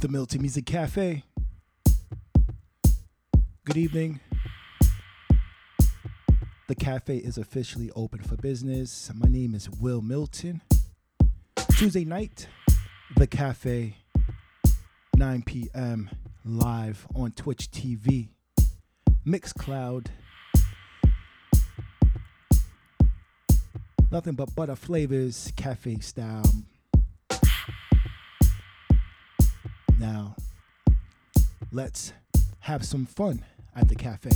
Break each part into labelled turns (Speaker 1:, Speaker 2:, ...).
Speaker 1: the Milton Music Cafe. Good evening. The cafe is officially open for business. My name is Wil Milton. Tuesday night, the cafe, 9 p.m. live on Twitch TV, Mixcloud. Nothing but butter flavors, cafe style. Let's have some fun at the cafe.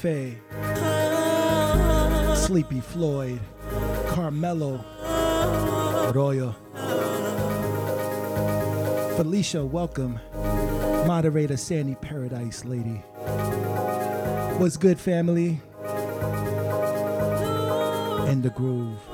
Speaker 2: Cafe, Sleepy Floyd, Carmelo, Arroyo, Felicia, welcome. Moderator Sandy Paradise Lady. What's good, family? In the groove.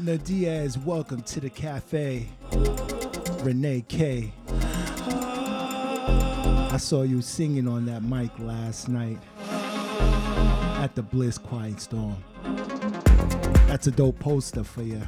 Speaker 3: Edna Diaz, welcome to the cafe. Renee K. I saw you singing on that mic last night at the Bliss Quiet Storm. That's a dope poster for you.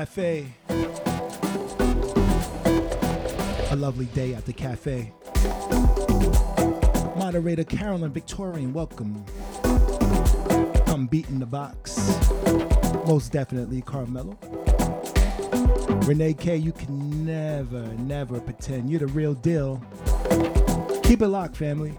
Speaker 3: Cafe. A lovely day at the cafe. Moderator Carolyn Victorian, welcome. I'm beating the box. Most definitely Carmelo. Renee K, you can never, never pretend you're the real deal. Keep it locked, family.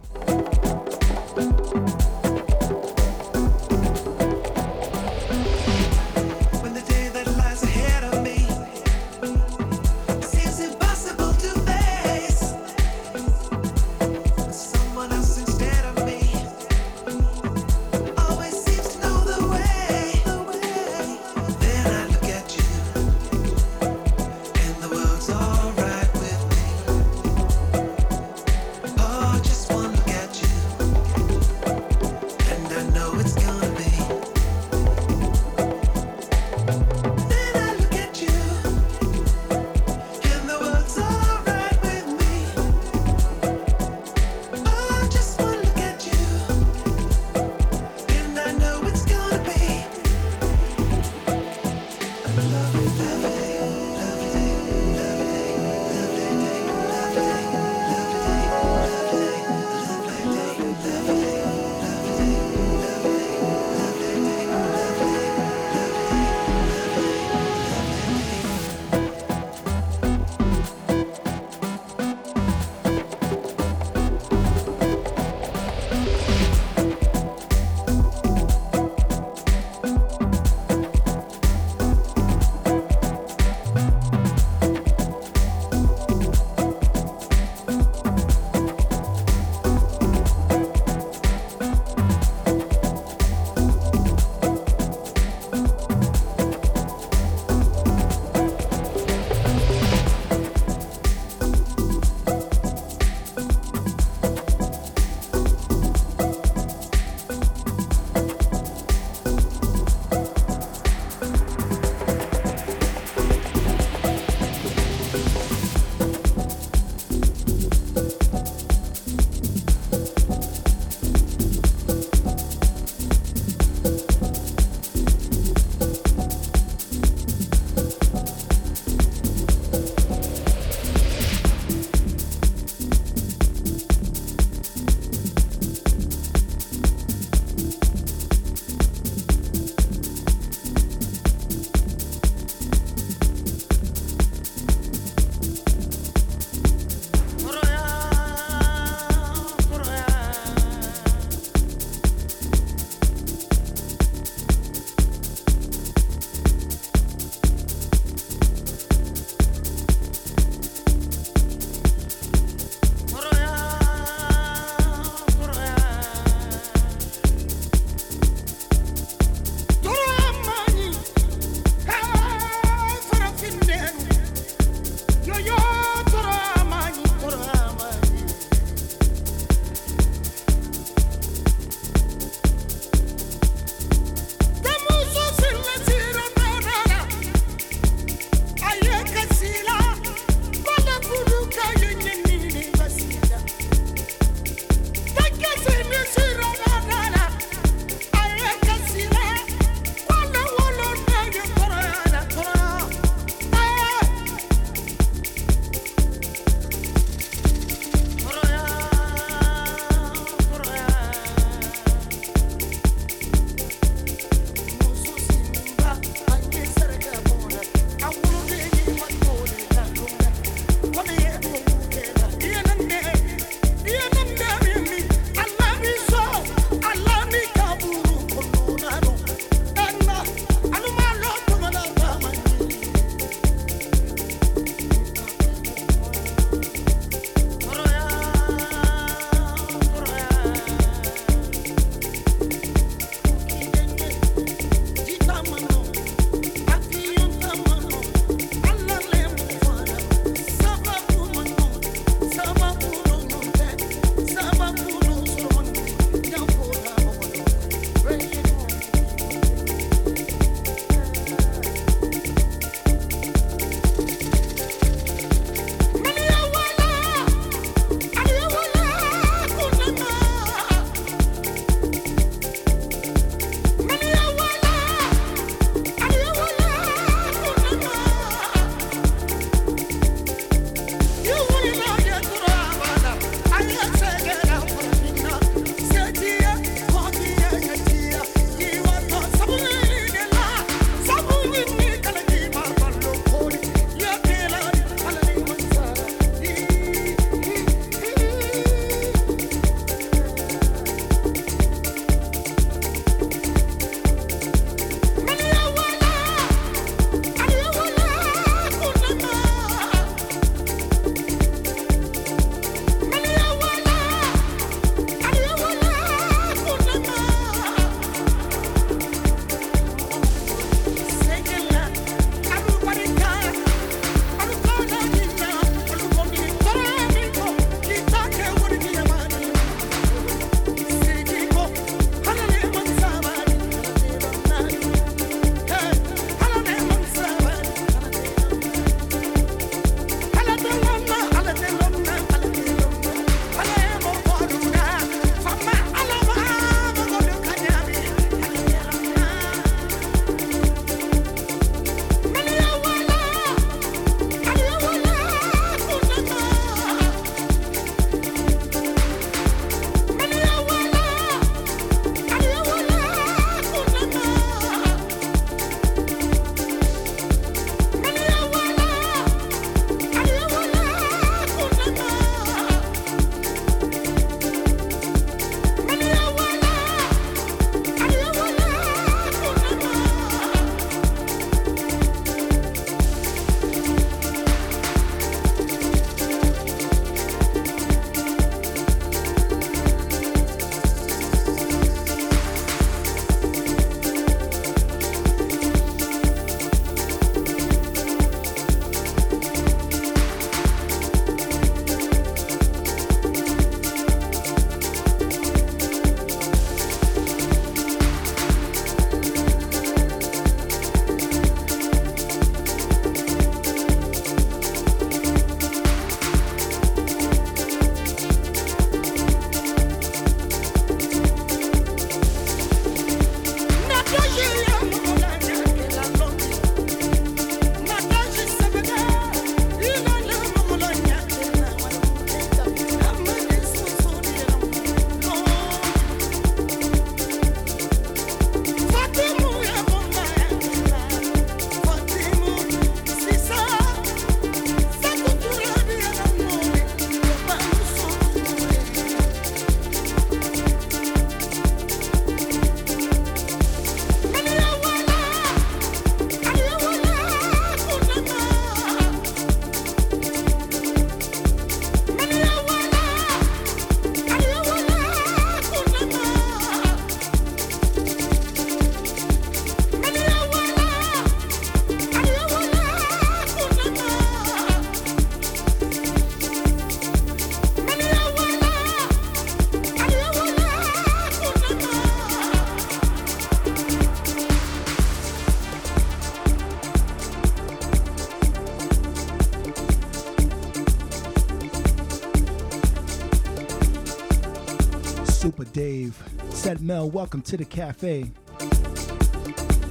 Speaker 2: Mel, welcome to the cafe.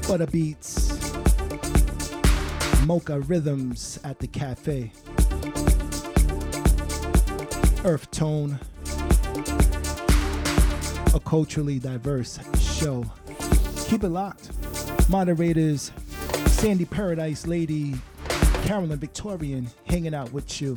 Speaker 2: Butter Beats. Mocha Rhythms at the cafe. Earth Tone. A culturally diverse show. Keep it locked. Moderators Sandy Paradise Lady, Carolyn Victorian hanging out with you.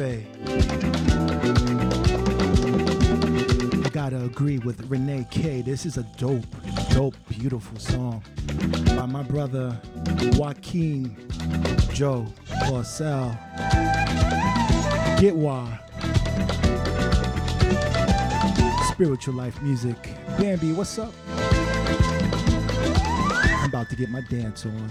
Speaker 2: Cafe. I gotta agree with Renee K. This is a dope, dope, beautiful song by my brother Joaquin Joe Claussell. Gitwa. Spiritual Life Music. Bambi, what's up? I'm about to get my dance on.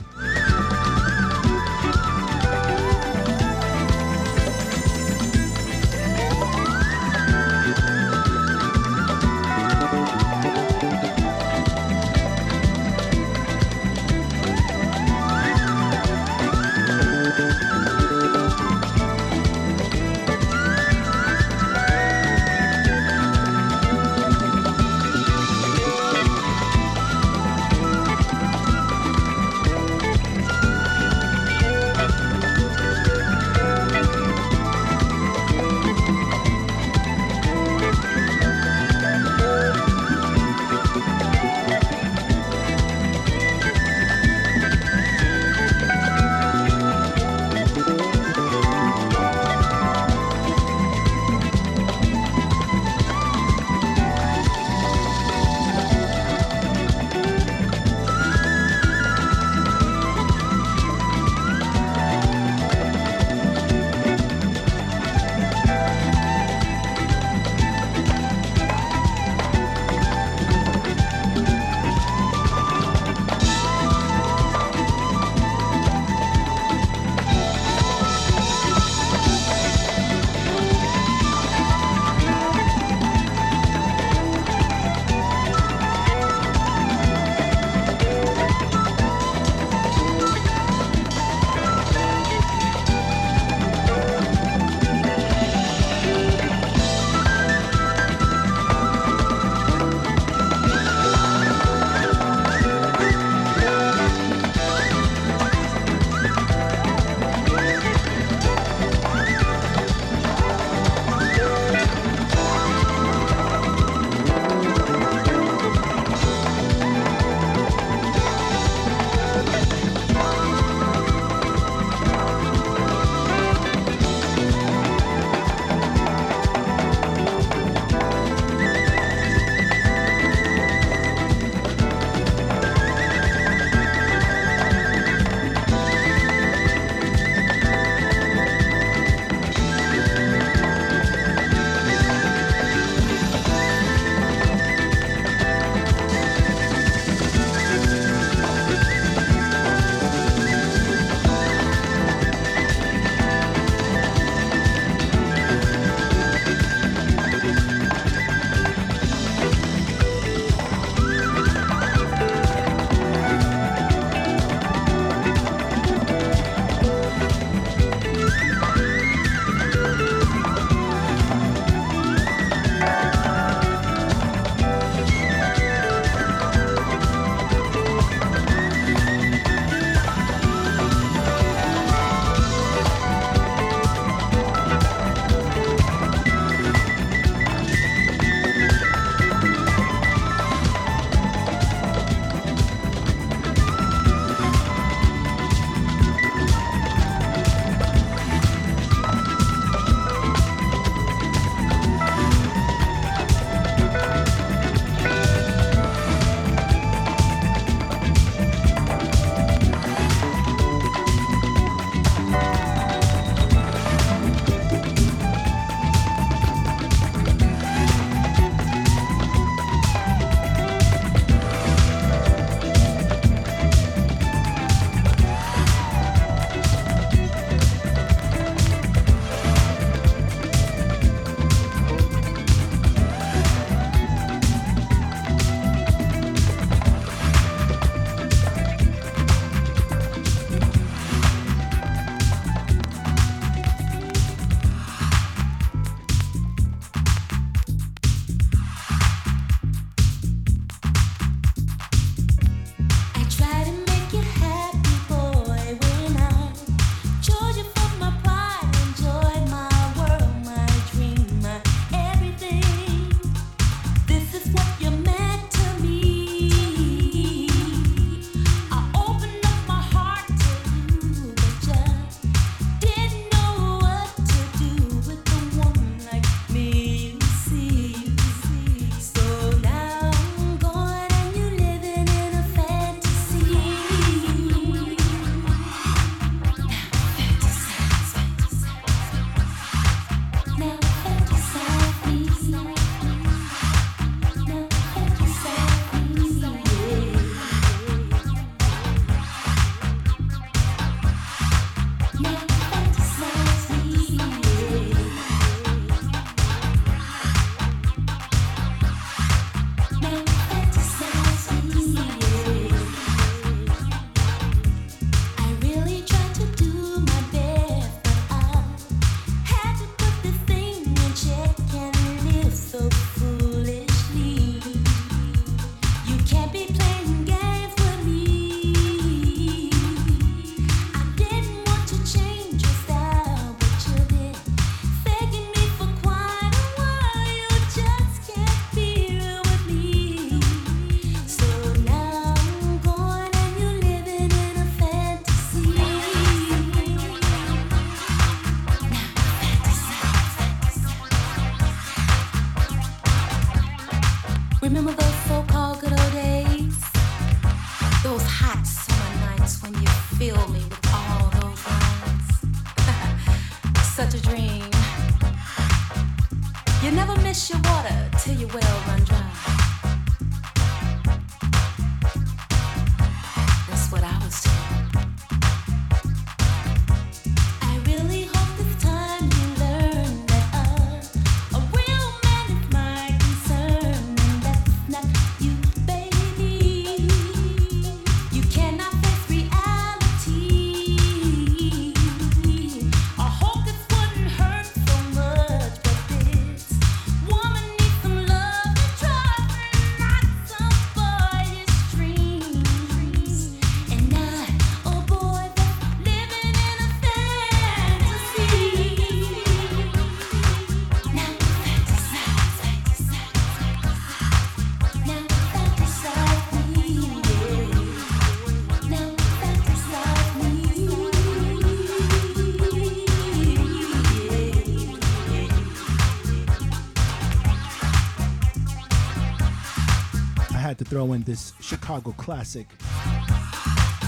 Speaker 4: Throw in this Chicago classic,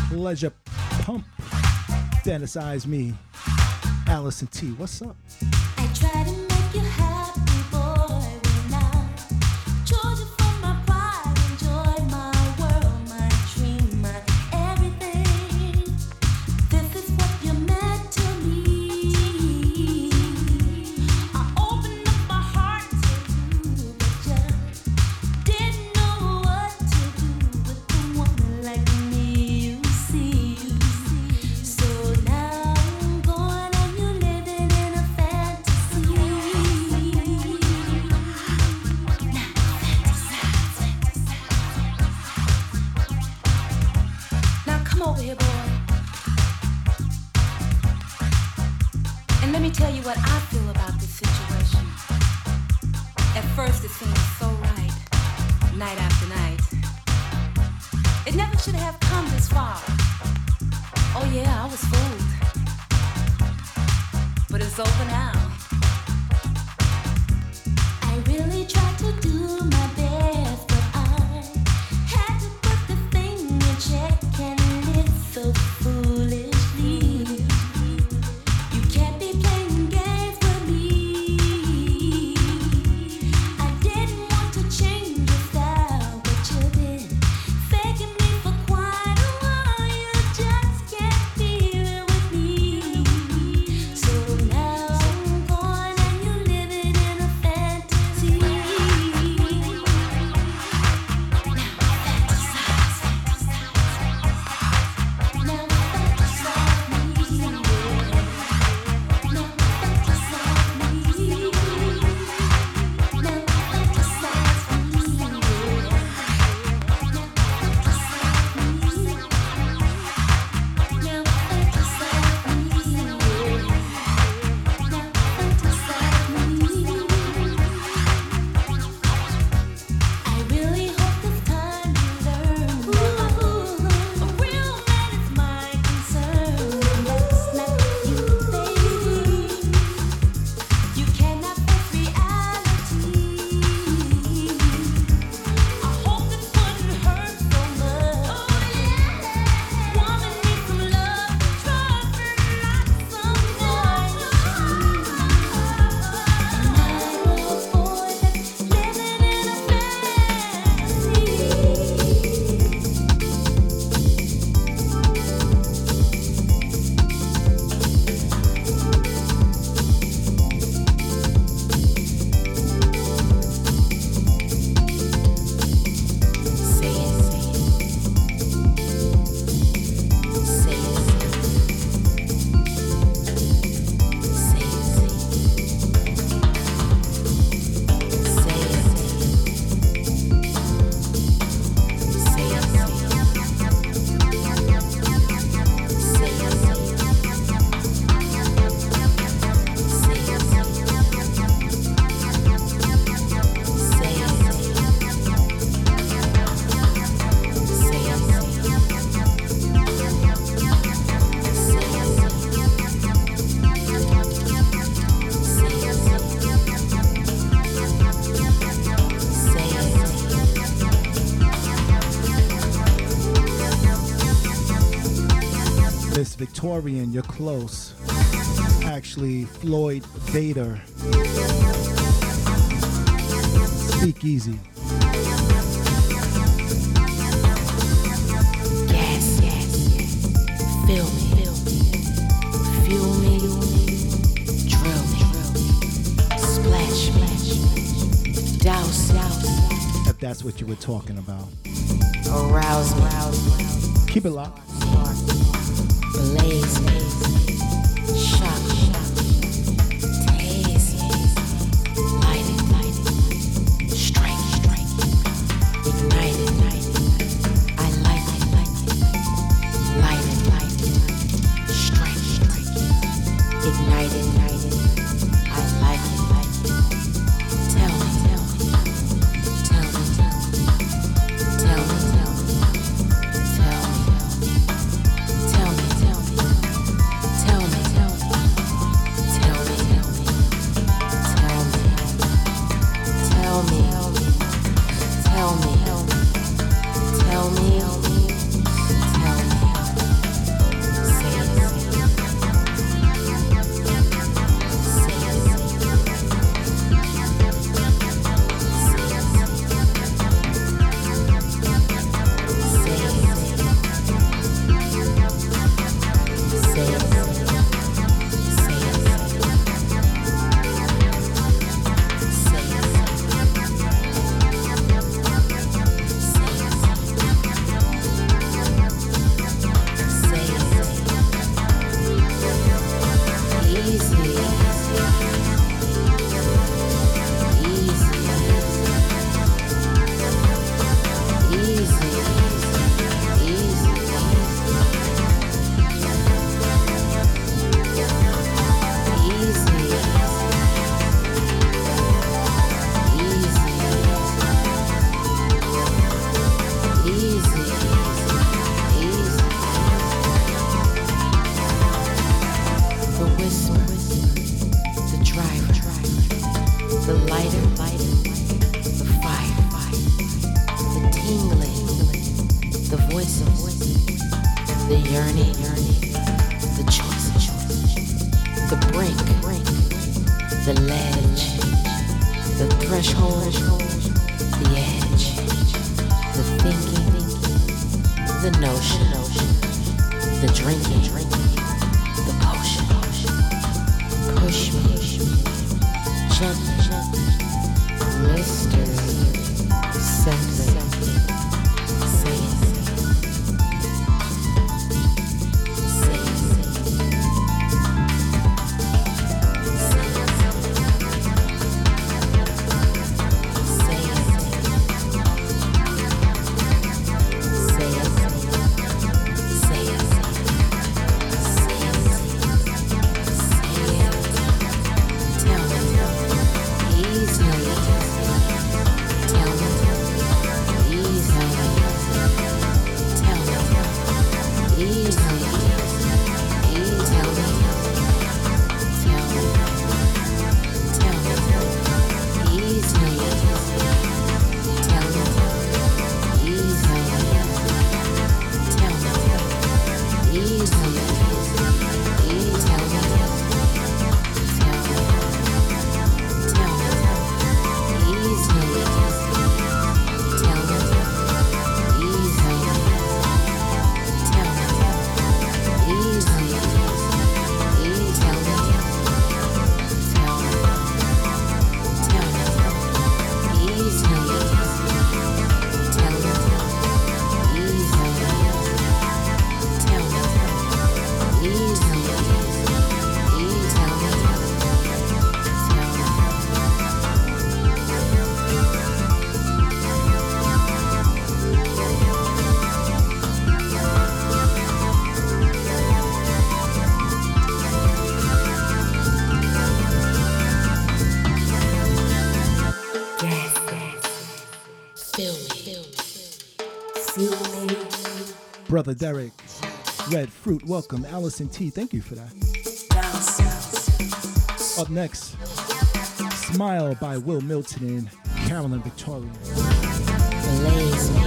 Speaker 4: Pleasure Pump, Fantasize Me, Allison T. What's up?
Speaker 5: Norian, you're close. Actually, Floyd Vader. Speak easy.
Speaker 2: Yes, yes. Me. Fuel me, drill me, splash me, douse, douse.
Speaker 5: If that's what you were talking about.
Speaker 2: Arouse, arouse.
Speaker 5: Keep it locked. brother Derek. Red Fruit, welcome. Allison T, thank you for that. Up next, Smile by Wil Milton and Carolyn Victoria.
Speaker 2: Amazing.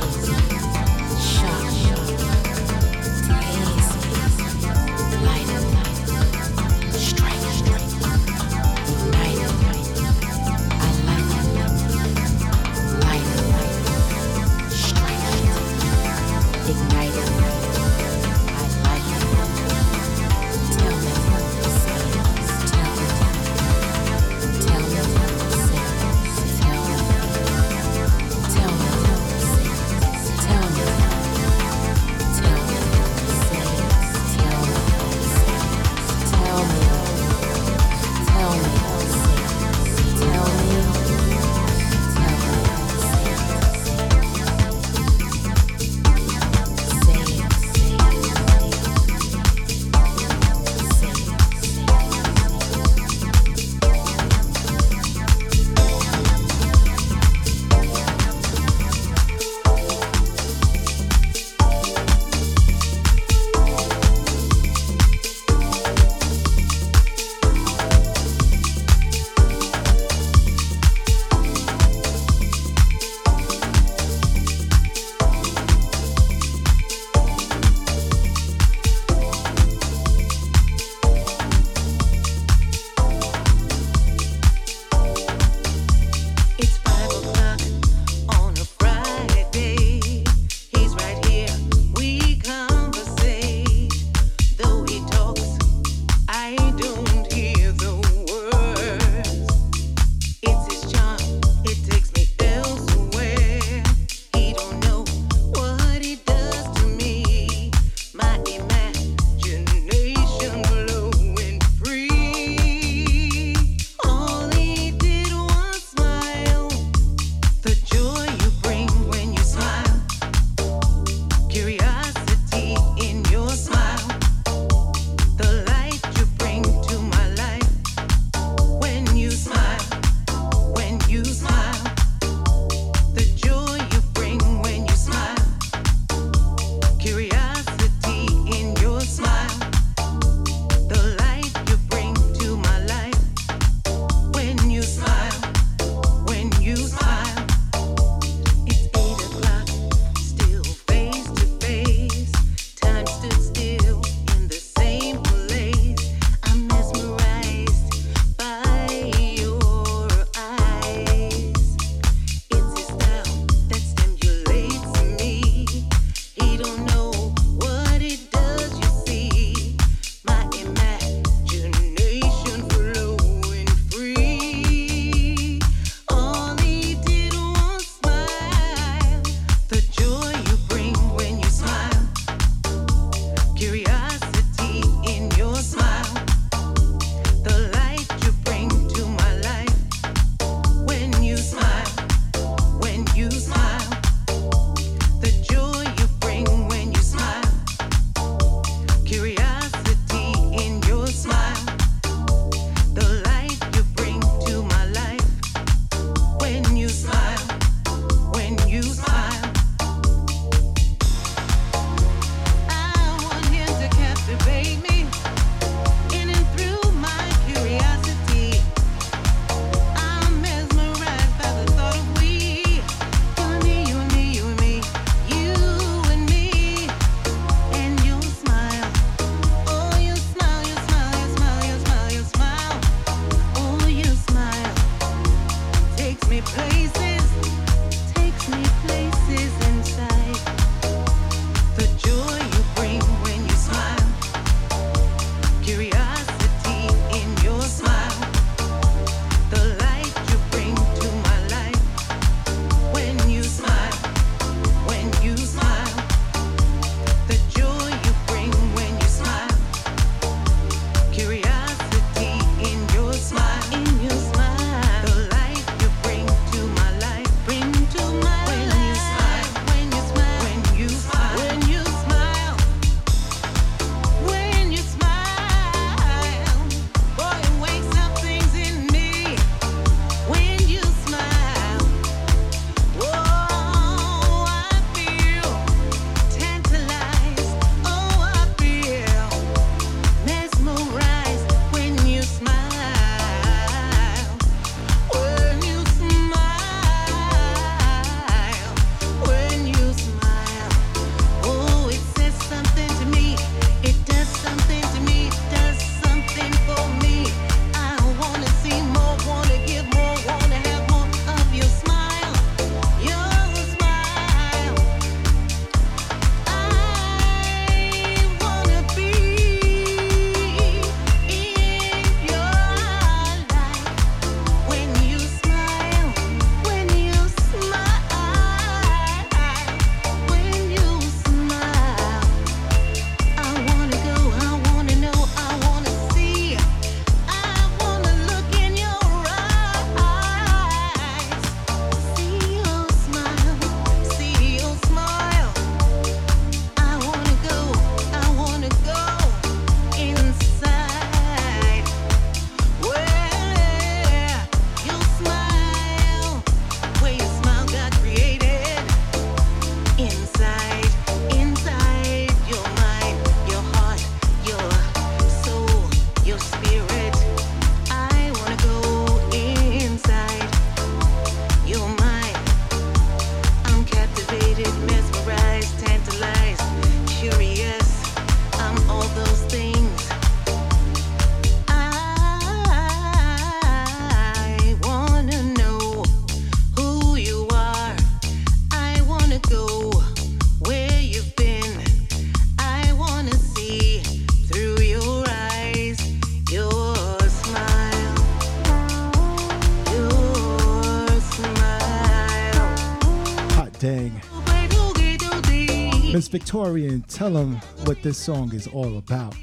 Speaker 6: Victorian, tell them what this song is all about.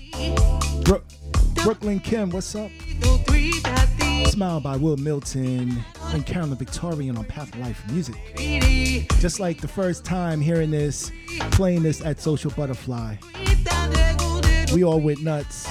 Speaker 6: Bro- Brooklyn Kim, what's up? Smile by Wil Milton and Carolyn Victorian on Path of Life Music. Just like the first time hearing this, playing this at Social Butterfly, we all went nuts.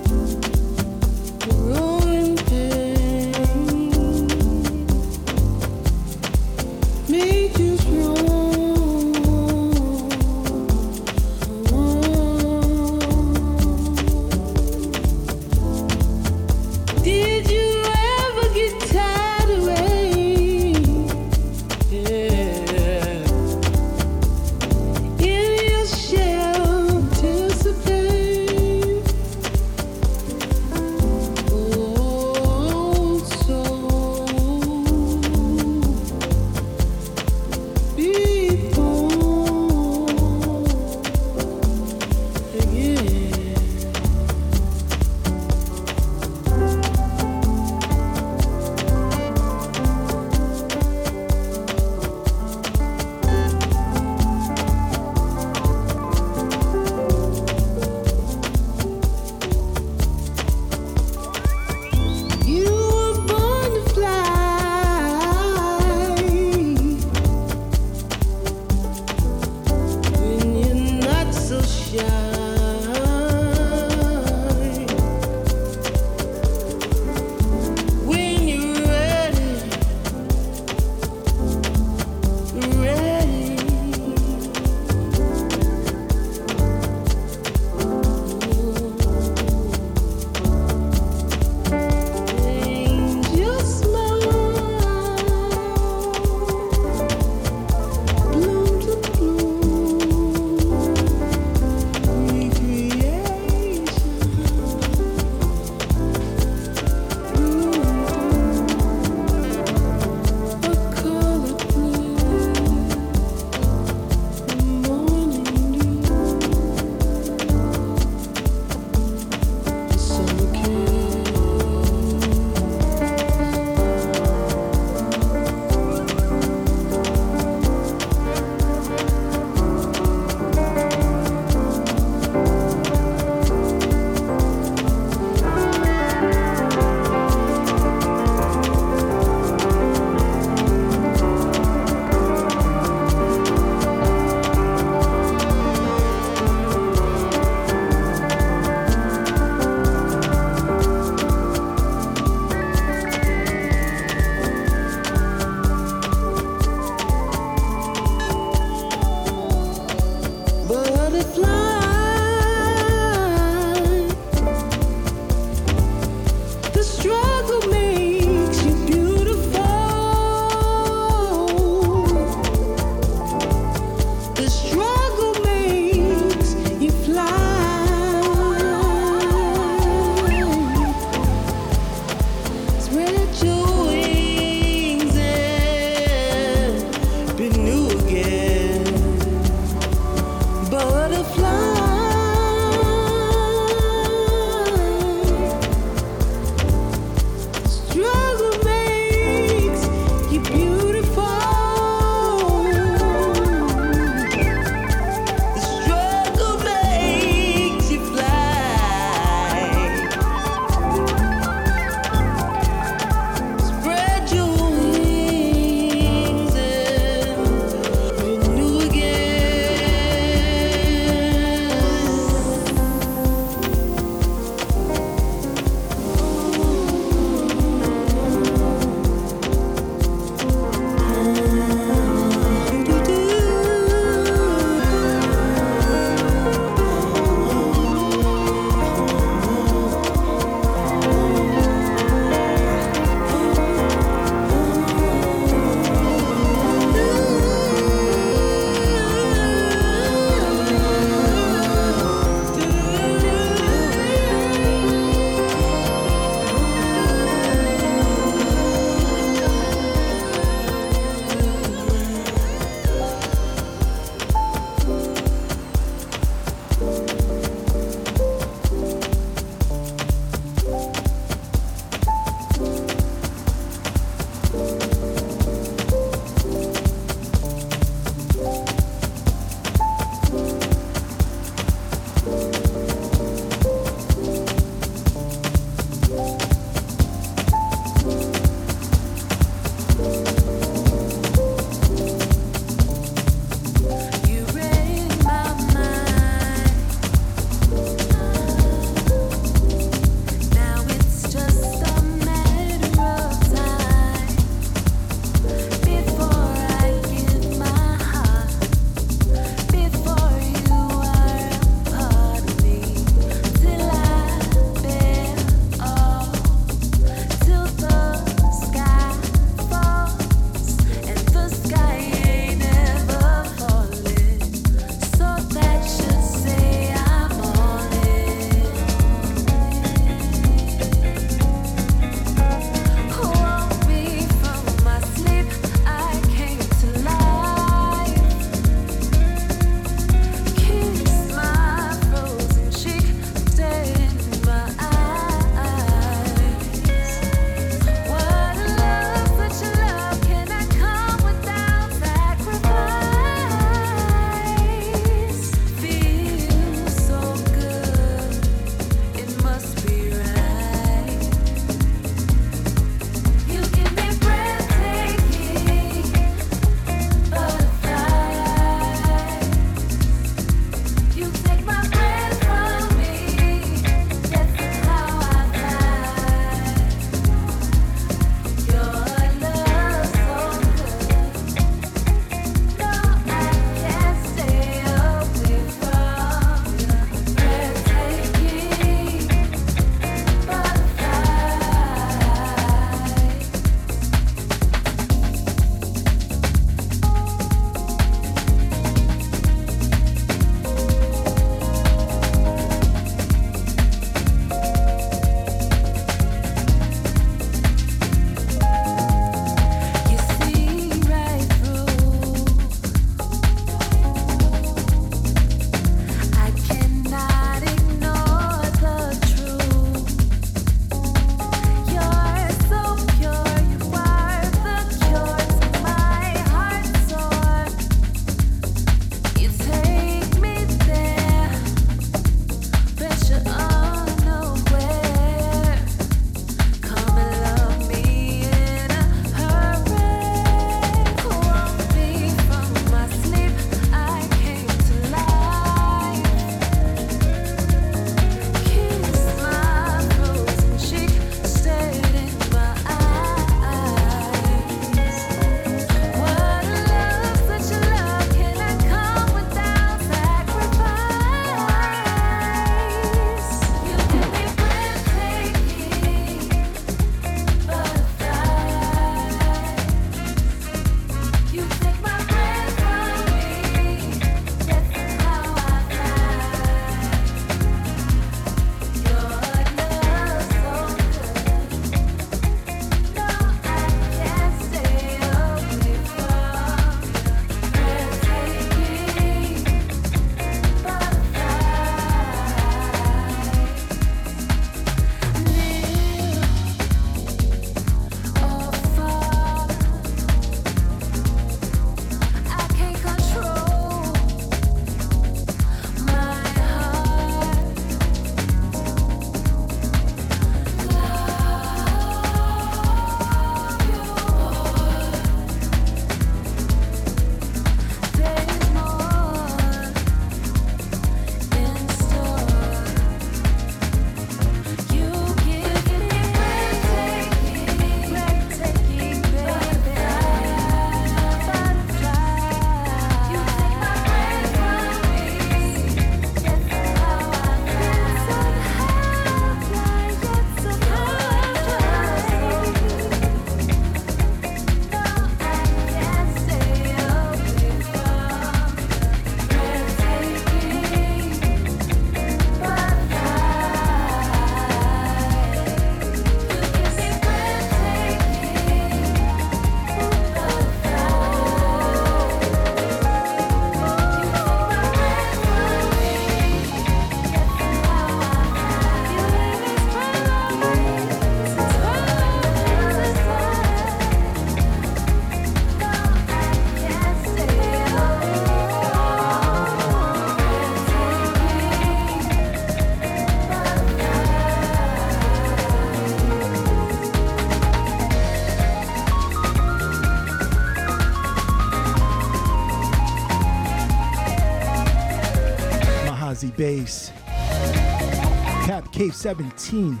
Speaker 7: Cave 17.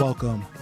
Speaker 7: Welcome.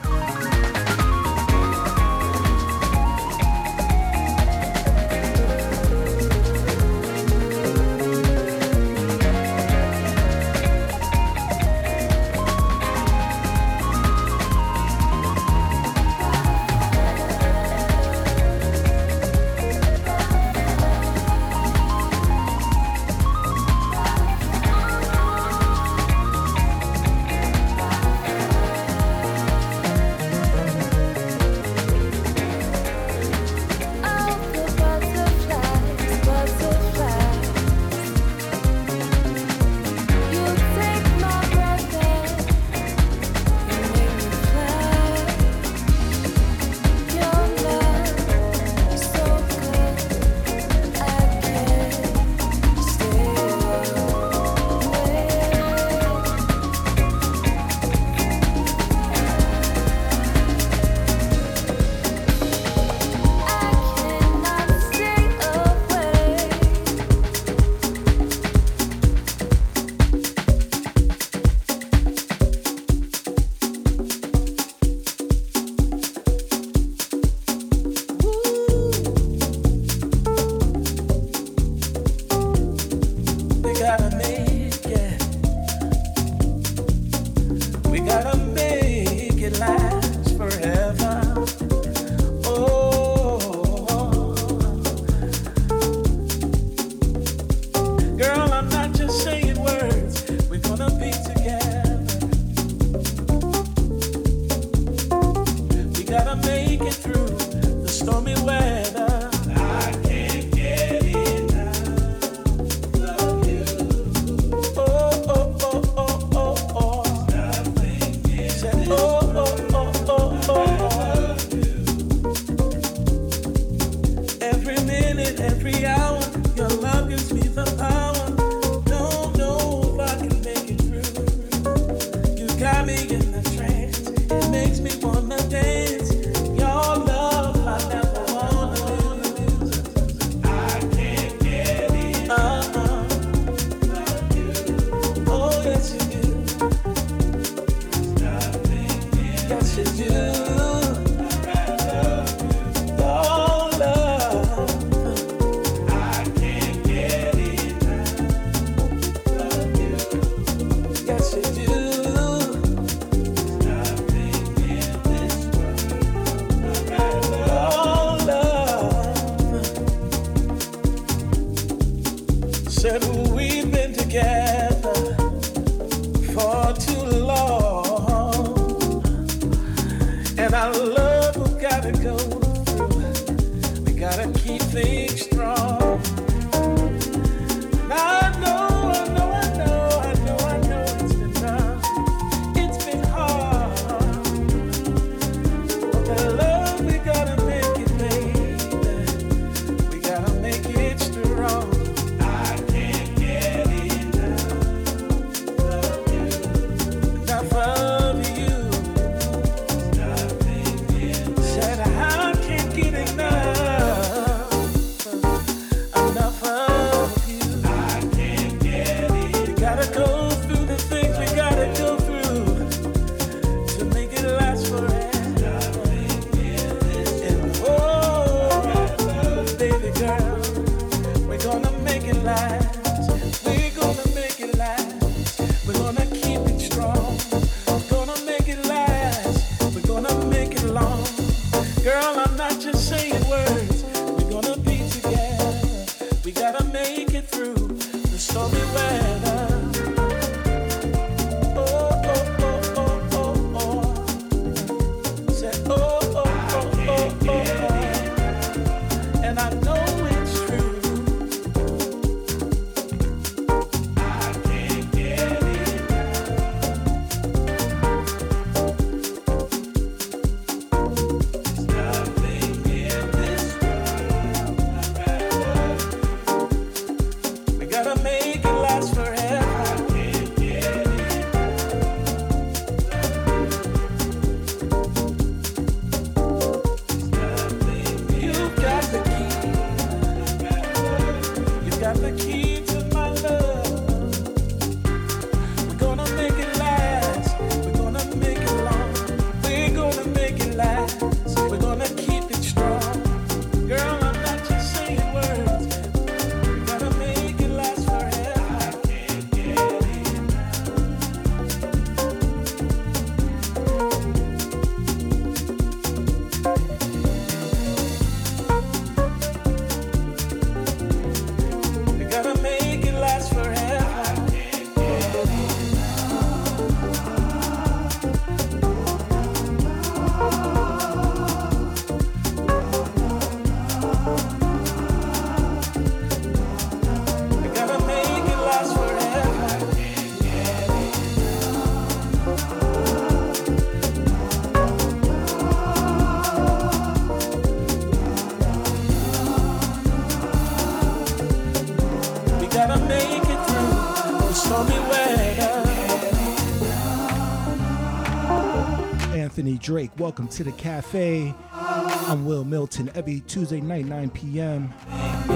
Speaker 7: Drake, welcome to the cafe. I'm Wil Milton every Tuesday night, 9 p.m.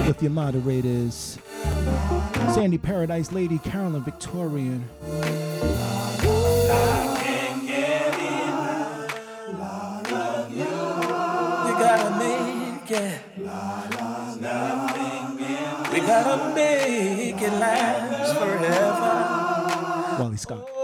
Speaker 7: with your moderators Sandy Paradise Lady, Carolyn Victorian.
Speaker 2: We gotta make it. We gotta make it last forever.
Speaker 7: Wally Scott.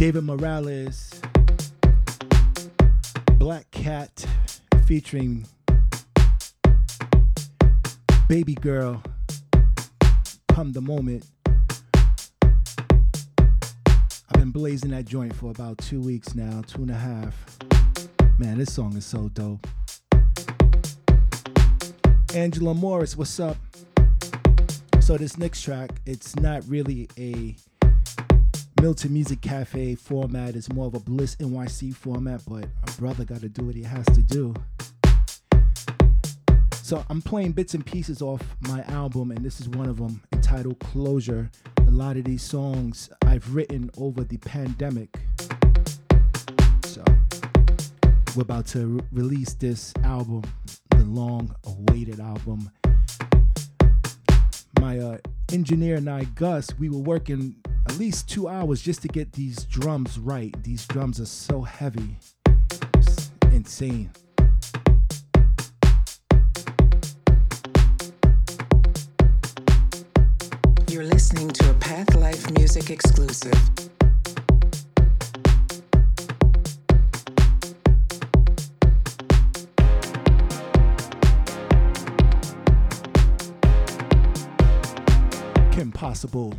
Speaker 2: David Morales, Black Cat featuring Baby Girl, Come the Moment. I've been blazing that joint for about two weeks now, two and a half. Man, this song is so dope. Angela Morris, what's up? So this next track, it's not really a Milton Music Cafe format. It's more of a Bliss NYC format, but a brother got to do what he has to do. So I'm playing bits and pieces off my album, and this is one of them entitled Closure. A lot of these songs I've written over the pandemic. So we're about to re- release this album, the long awaited album. My uh, engineer and I, Gus, we were working at least two hours just to get these drums right. These drums are so heavy, it's insane.
Speaker 8: You're listening to a Path Life Music exclusive.
Speaker 2: Kim Possible.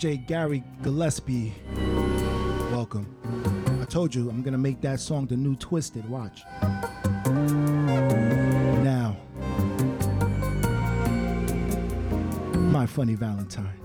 Speaker 9: DJ Gary Gillespie. Welcome. I told you I'm gonna make that song the new Twisted. Watch. Now, my funny Valentine.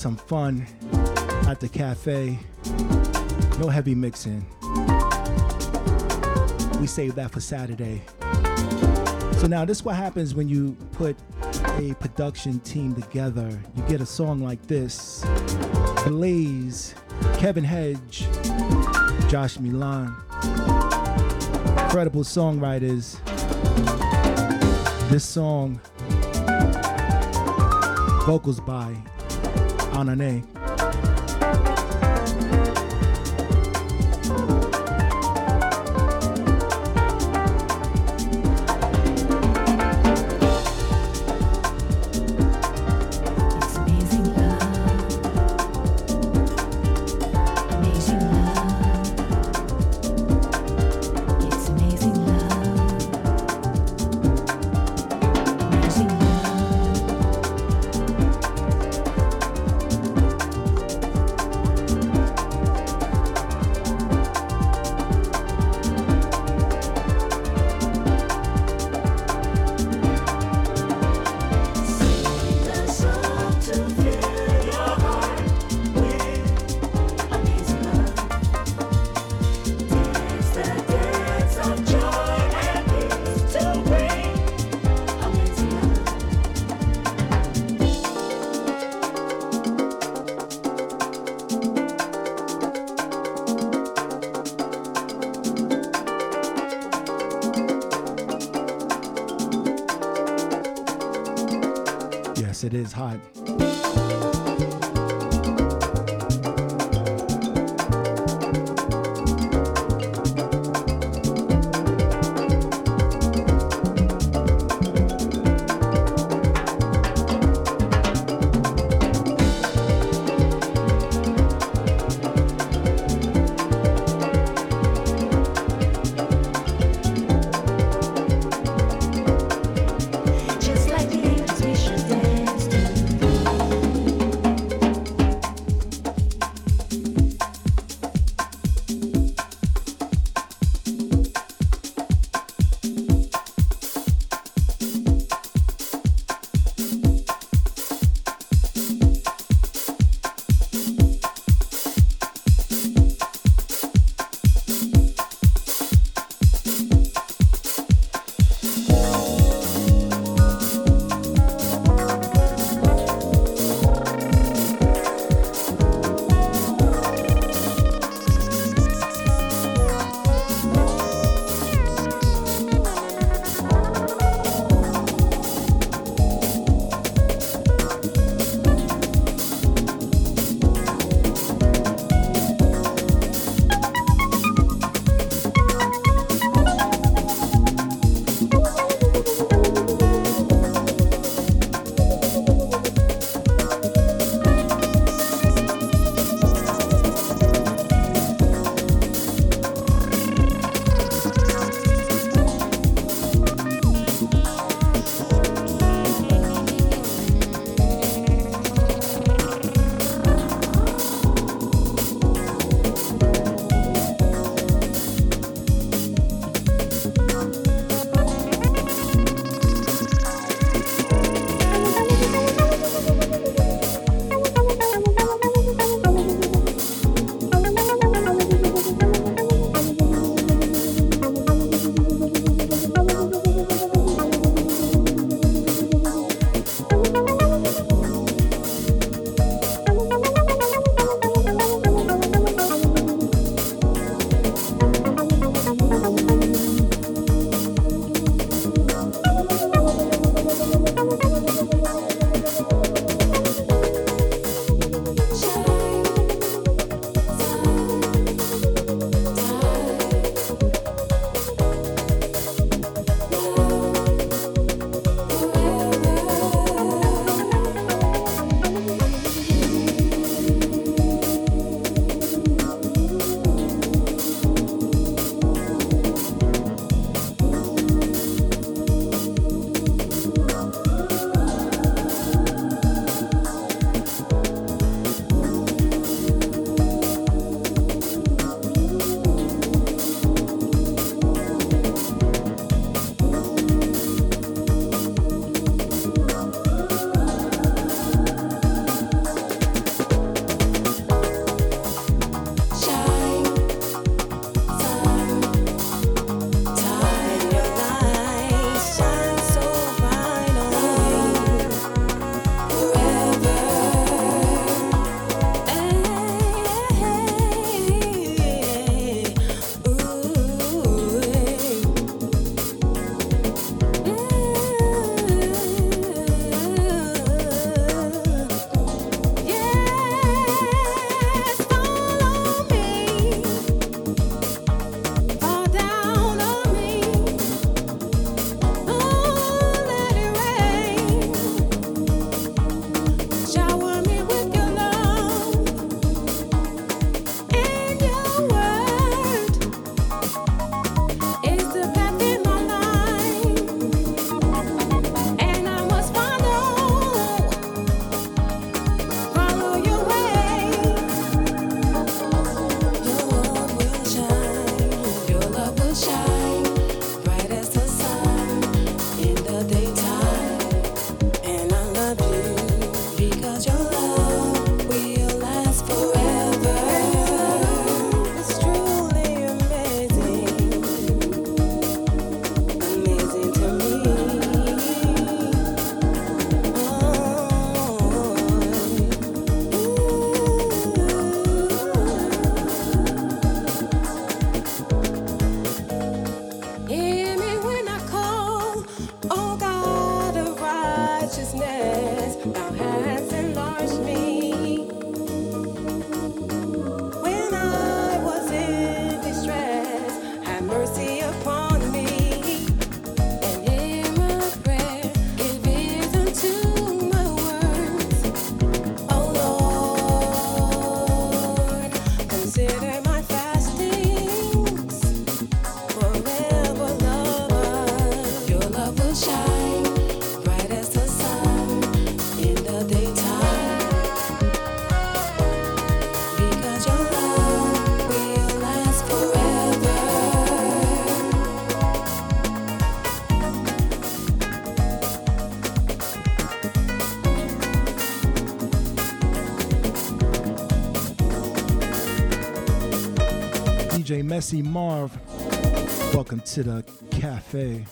Speaker 2: Some fun at the cafe. No heavy mixing. We saved that for Saturday. So now this is what happens when you put a production team together. You get a song like this. Blaze, Kevin Hedge, Josh Milan. Incredible songwriters. This song, vocals by Anane. It is hot. Messy Marv, welcome to the cafe.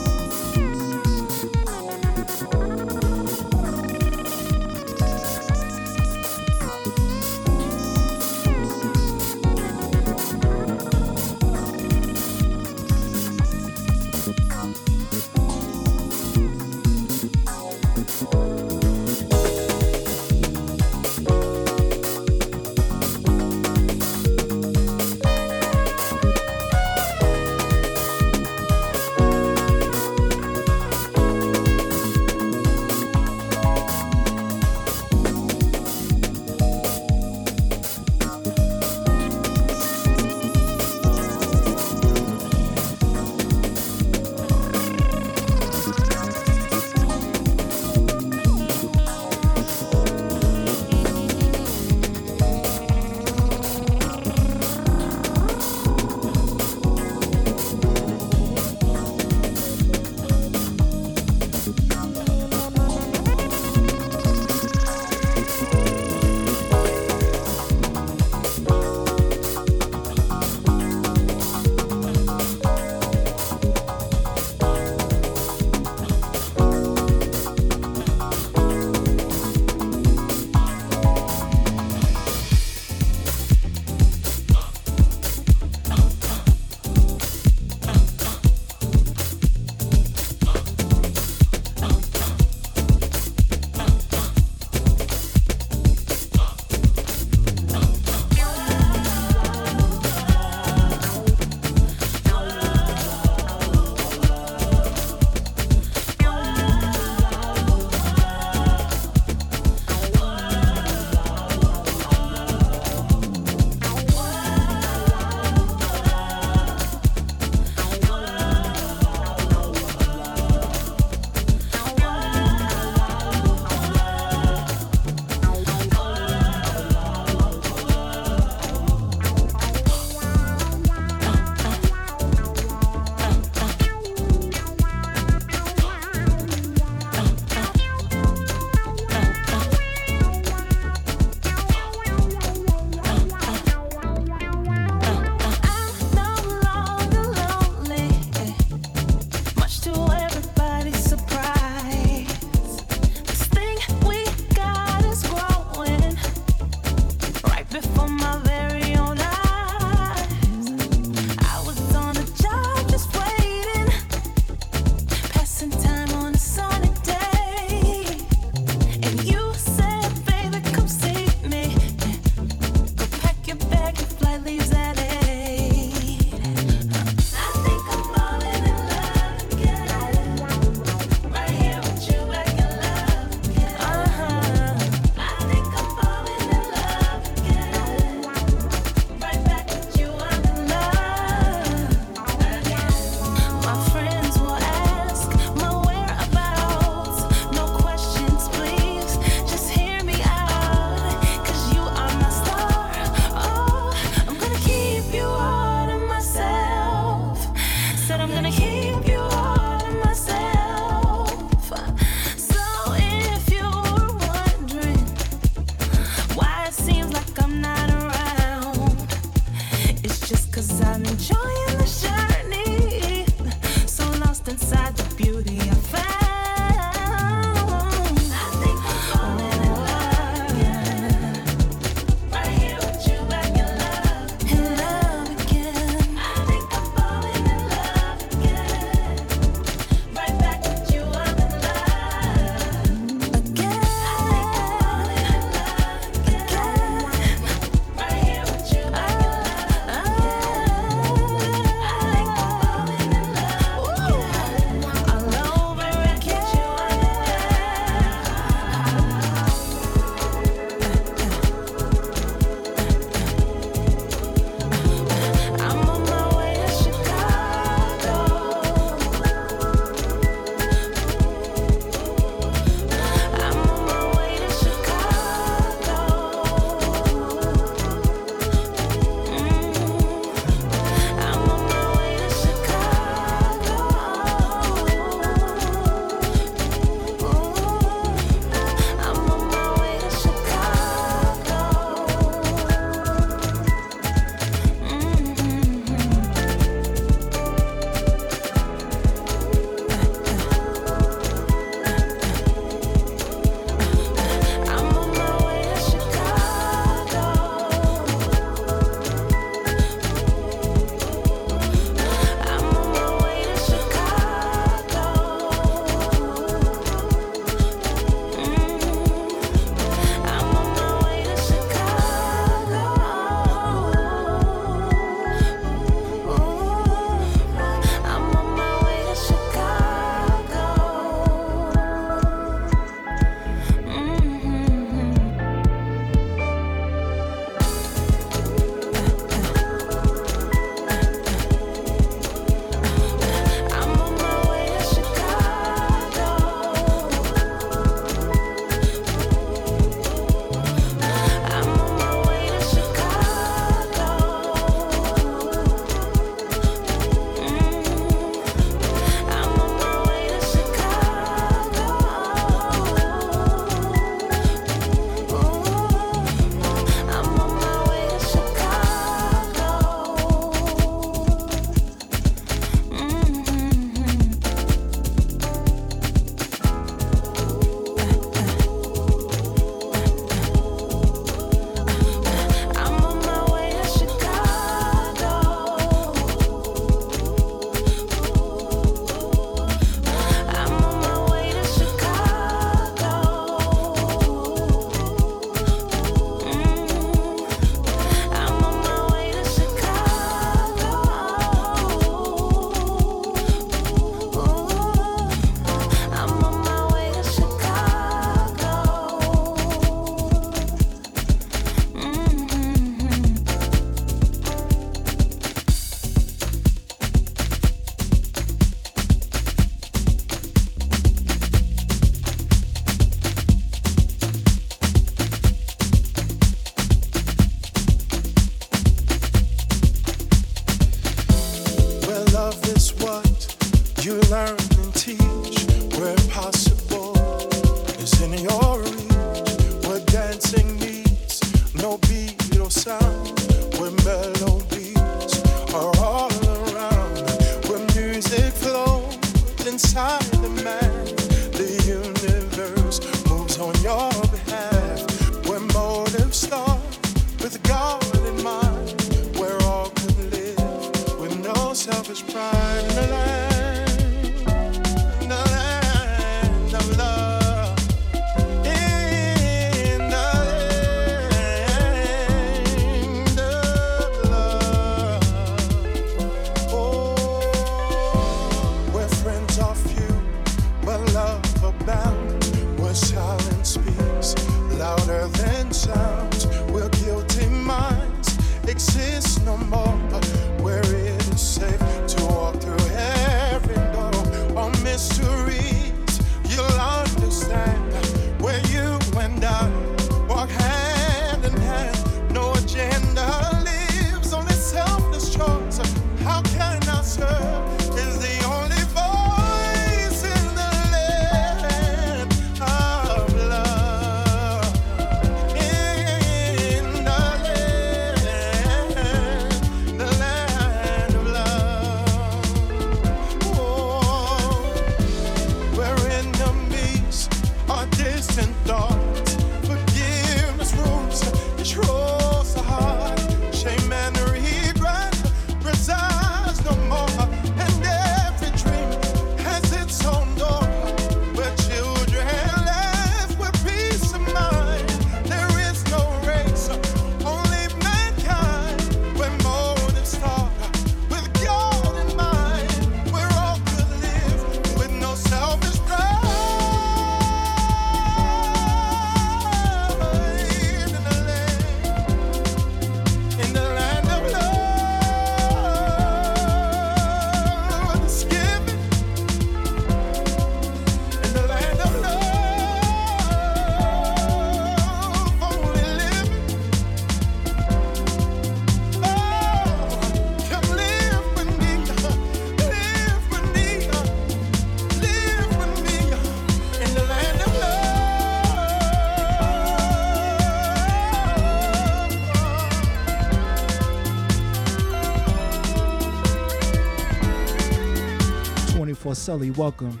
Speaker 2: Sully, welcome.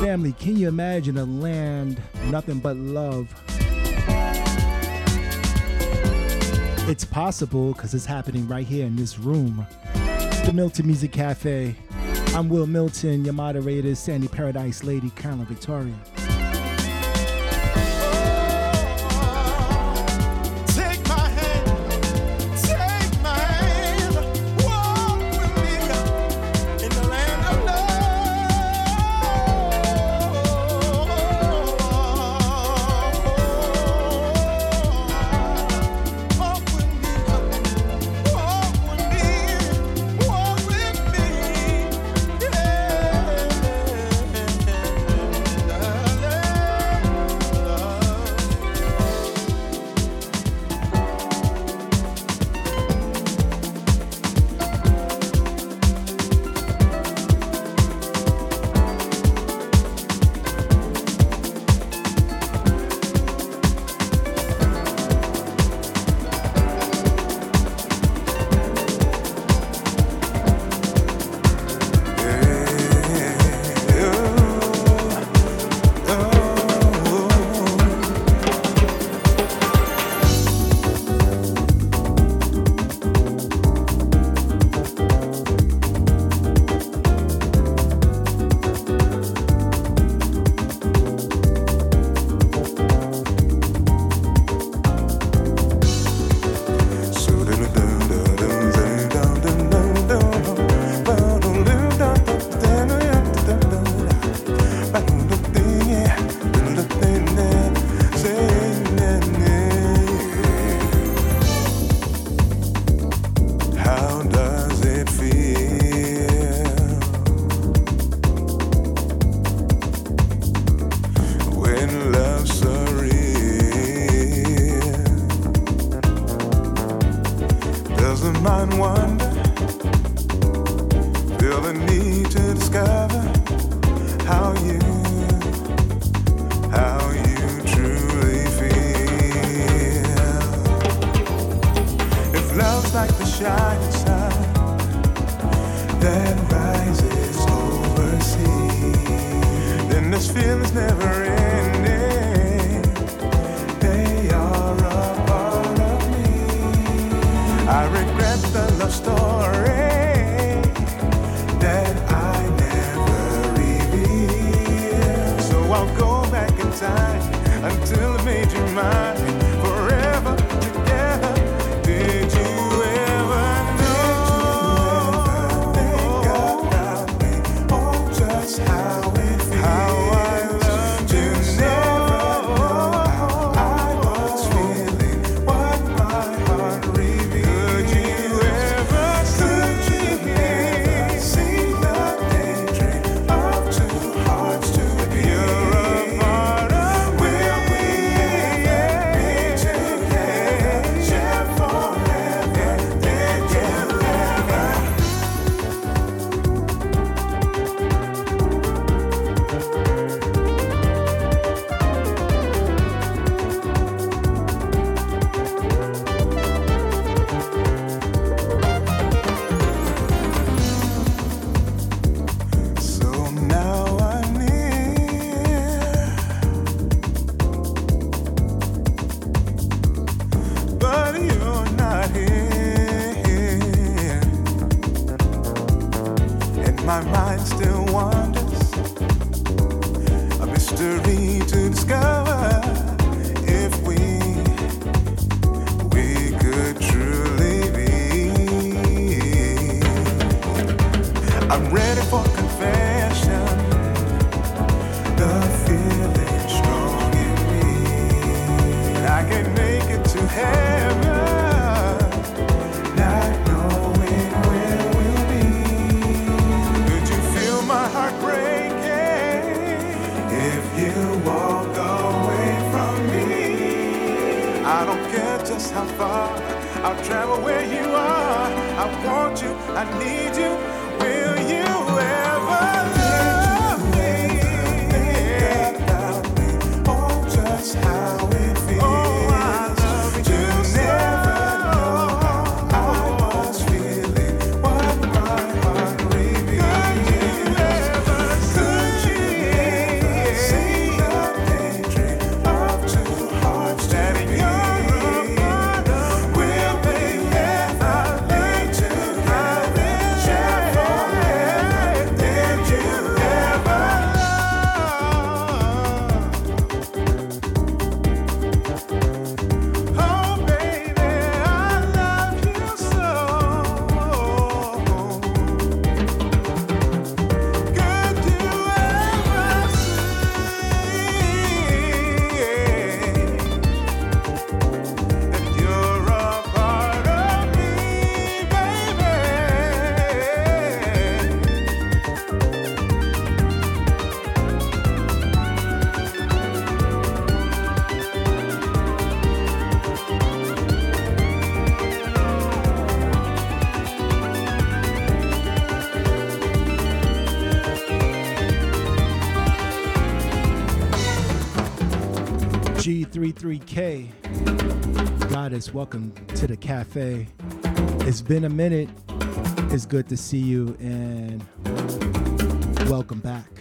Speaker 2: Family, can you imagine a land nothing but love? It's possible because it's happening right here in this room. The Milton Music Cafe. I'm Wil Milton, your moderator, Sandy Paradise Lady, Carolyn Victoria.
Speaker 9: 33K. Goddess, welcome to the cafe. It's been a minute. It's good to see you and welcome back.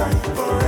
Speaker 10: sun.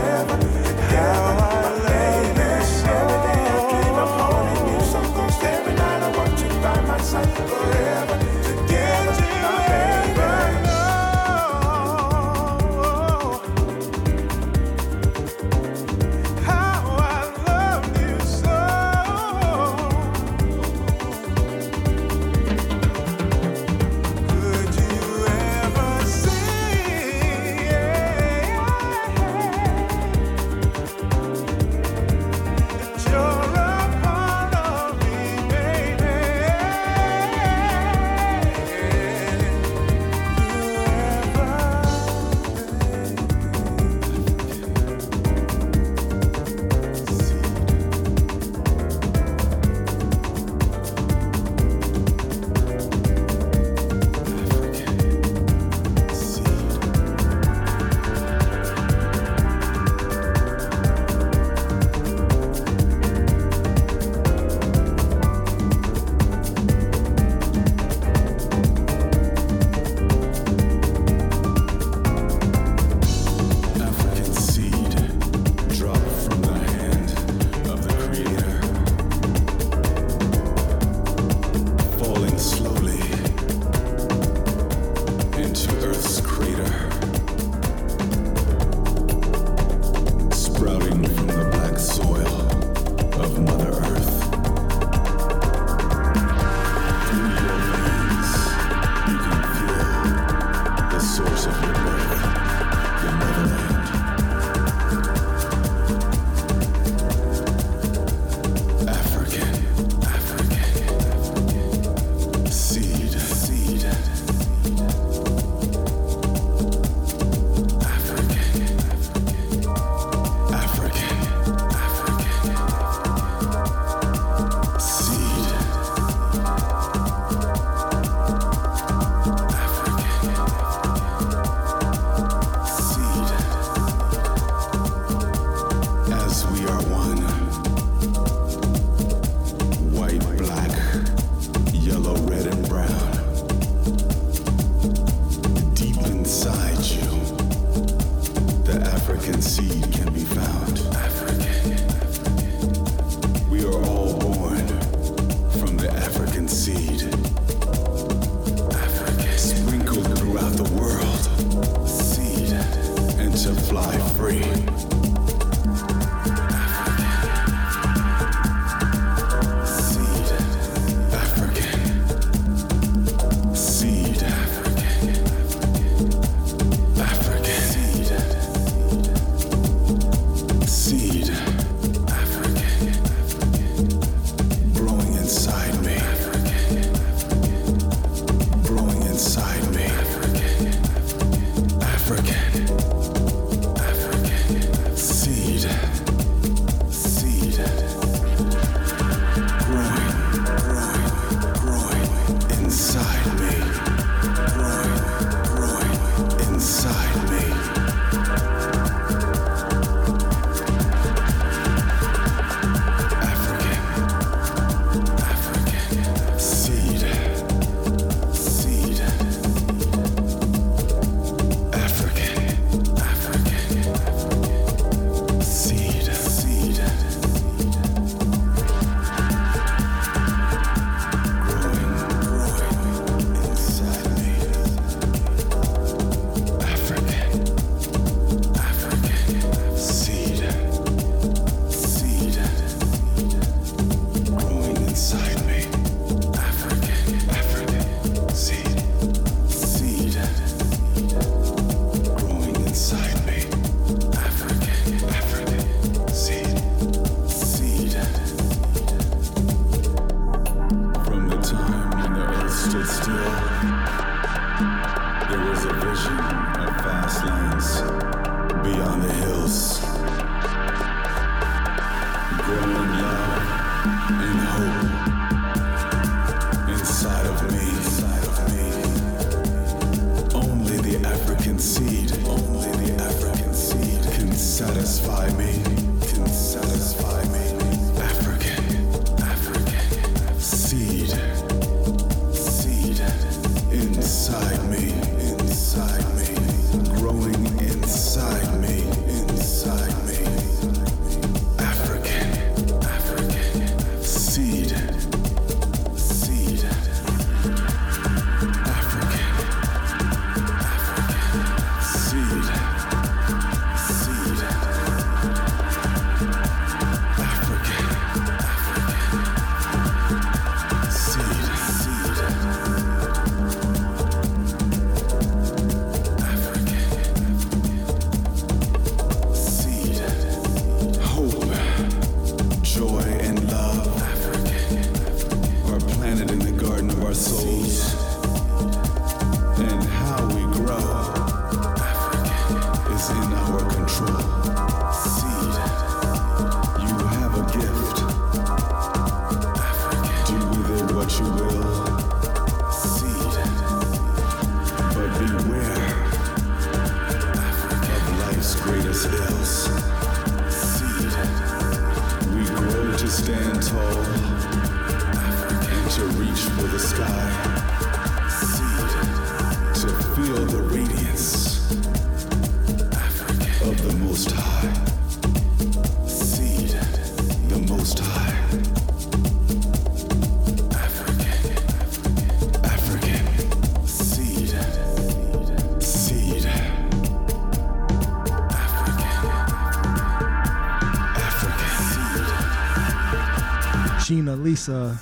Speaker 10: Lisa,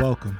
Speaker 10: welcome.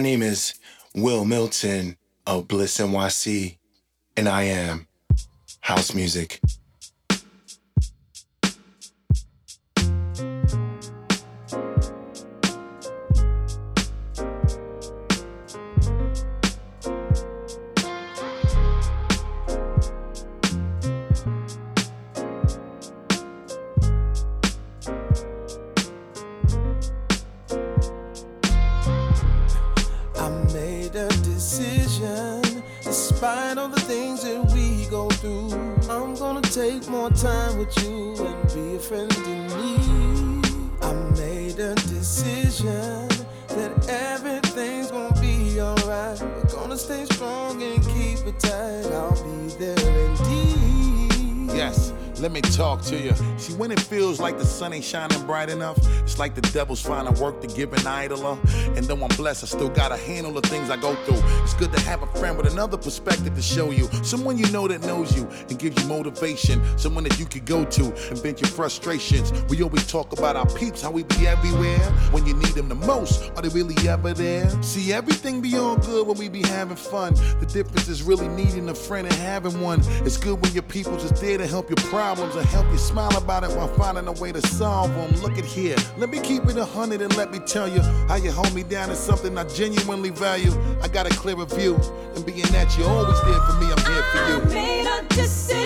Speaker 11: My name is Wil Milton of Bliss NYC, and I am house music.
Speaker 12: Shining bright enough, it's like the devil's finding work to give an idler. And though I'm blessed, I still gotta handle the things I go through. It's good to have a friend with another perspective to show you. Someone you know that knows you and gives you motivation. Someone that you could go to and vent your frustrations. We always talk about our peeps, how we be everywhere. When you need them the most, are they really ever there? See, everything be all good when we be having fun. The difference is really needing a friend and having one. It's good when your people just there to help your problems and help you smile about it while finding a way to solve them. Look at here, let me keep it a hundred and let me tell you how you hold me down is something I genuinely value. I got a clearer view, and being that you're always there for me, I'm here for you.
Speaker 4: made a decision,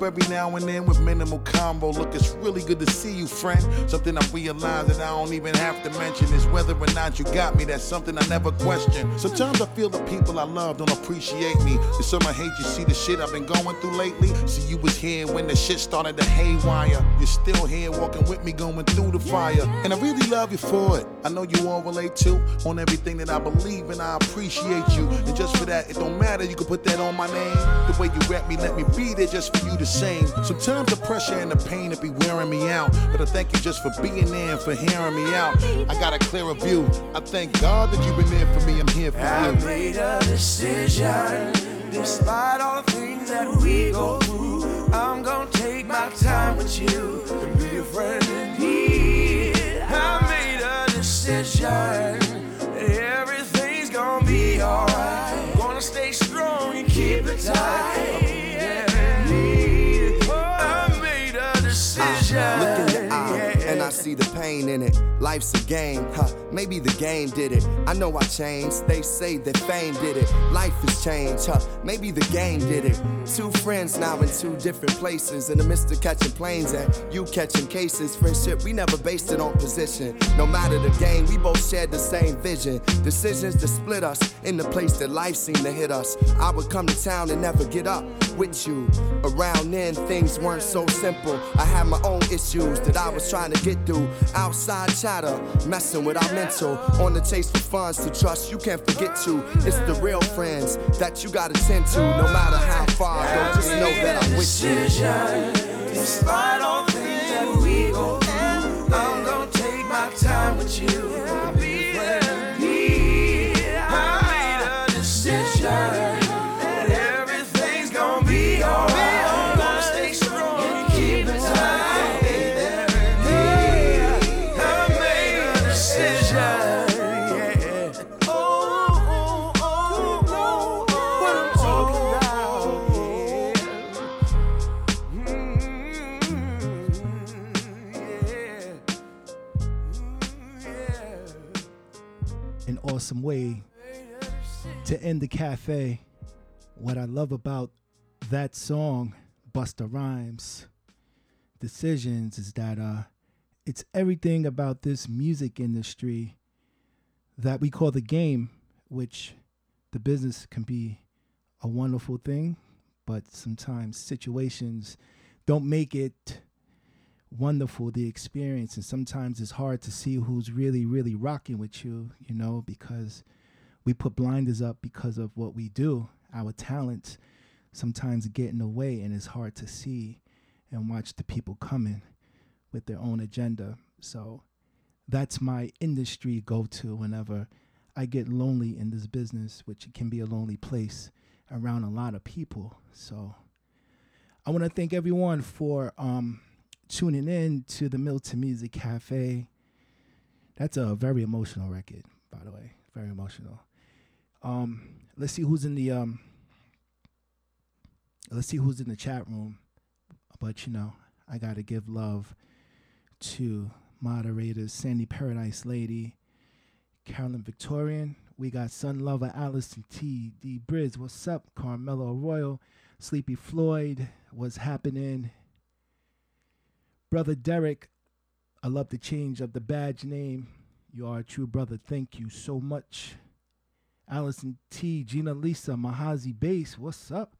Speaker 12: up every now and then with minimal combo, look, it's really good to see you, friend. Something I realize that I don't even have to mention is whether or not you got me. That's something I never question. Sometimes I feel the people I love don't appreciate me. There's some I hate you see the shit I've been going through lately. See, you was here when the shit started to haywire. You're still here walking with me, going through the fire. And I really love you for it. I know you all relate to on everything that I believe and I appreciate you. And just for that, it don't matter. You can put that on my name. The way you rap me, let me be there just for you the same. Sometimes the pressure and the pain it be wearing me out. But I thank you just for being there and for hearing me out. I got a clearer view. I thank God that you've been there for me. I'm here for you.
Speaker 7: I made a decision, despite all the things that we go through. I'm gonna take my time with you and be a friend in need. I made a decision everything's gonna be alright. Gonna stay strong and keep it tight.
Speaker 13: See the pain in it. Life's a game, huh? Maybe the game did it. I know I changed. They say that fame did it. Life has changed, huh? Maybe the game did it. Two friends now in two different places. In the midst of catching planes and you catching cases. Friendship, we never based it on position. No matter the game, we both shared the same vision. Decisions that split us in the place that life seemed to hit us. I would come to town and never get up with you. Around then, things weren't so simple. I had my own issues that I was trying to get through. Outside chatter, messing with our mental. On the chase for funds to trust, you can't forget to. It's the real friends that you gotta tend to. No matter how far I go, just know that I'm with you.
Speaker 7: Despite all things that we go through, I'm gonna take my time with you.
Speaker 2: Way to end the cafe. What I love about that song, Busta Rhymes, Decisions, is that uh, it's everything about this music industry that we call the game, which the business can be a wonderful thing, but sometimes situations don't make it wonderful the experience and sometimes it's hard to see who's really really rocking with you you know because we put blinders up because of what we do our talents sometimes get in the way and it's hard to see and watch the people coming with their own agenda. So that's my industry go to whenever I get lonely in this business, which can be a lonely place around a lot of people. So I want to thank everyone for um, tuning in to the Milton Music Cafe. That's a very emotional record, by the way. Very emotional. Um, let's see who's in the um, let's see who's in the chat room. But you know, I gotta give love to moderators Sandy Paradise Lady, Carolyn Victorian. We got Sun Lover Allison T. D. Briz. What's up? Carmelo Arroyo. Sleepy Floyd. What's happening? Brother Derek. I love the change of the badge name. You are a true brother. Thank you so much. Allison T. Gina Lisa. Mahazi Base. What's up?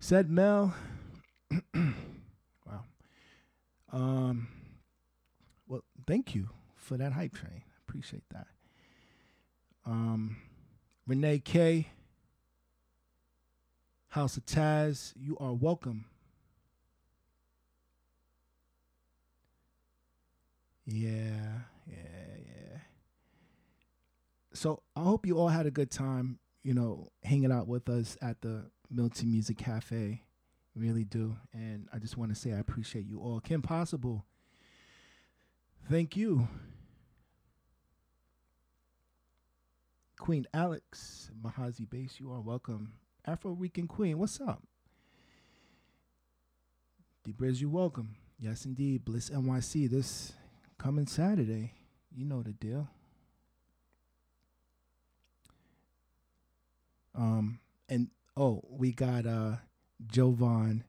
Speaker 2: Said Mel. wow. Um. Well, thank you for that hype train. Appreciate that. Um, Renee K. House of Taz, you are welcome. Yeah, yeah, yeah. So I hope you all had a good time, you know, hanging out with us at the Milton Music Cafe. Really do. And I just want to say I appreciate you all. Kim Possible, thank you. Queen Alex, Mahazi Base, you are welcome. Afro Rican Queen, what's up? Debriz, you welcome. Yes, indeed. Bliss NYC this coming Saturday. You know the deal. Um, and oh, we got uh Jovan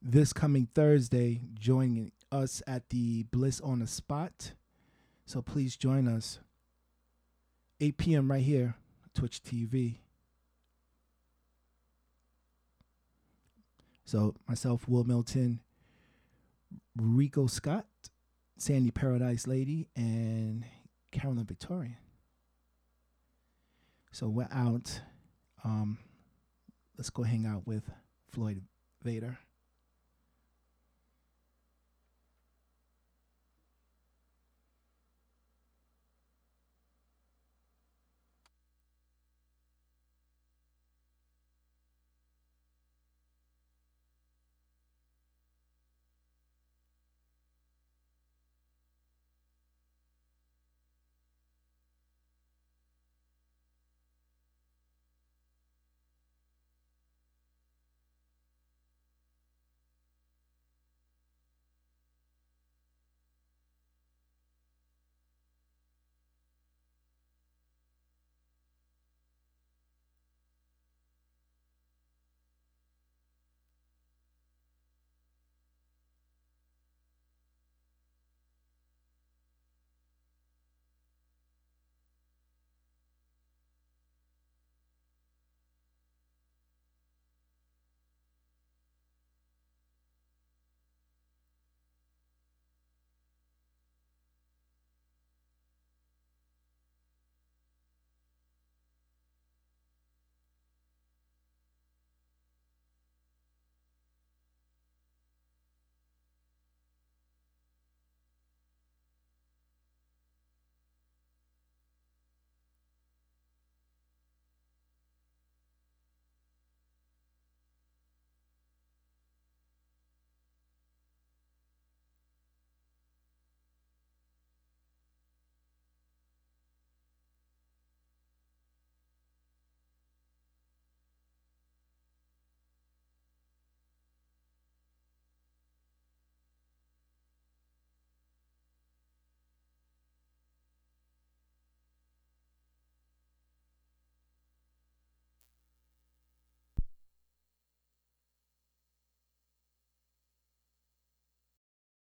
Speaker 2: this coming Thursday joining us at the Bliss on the Spot. So please join us. 8 p.m. right here, Twitch TV. So myself, Wil Milton, Rico Scott, Sandy Paradise Lady, and Carolyn Victorian. So we're out. Um, let's go hang out with Floyd Vader.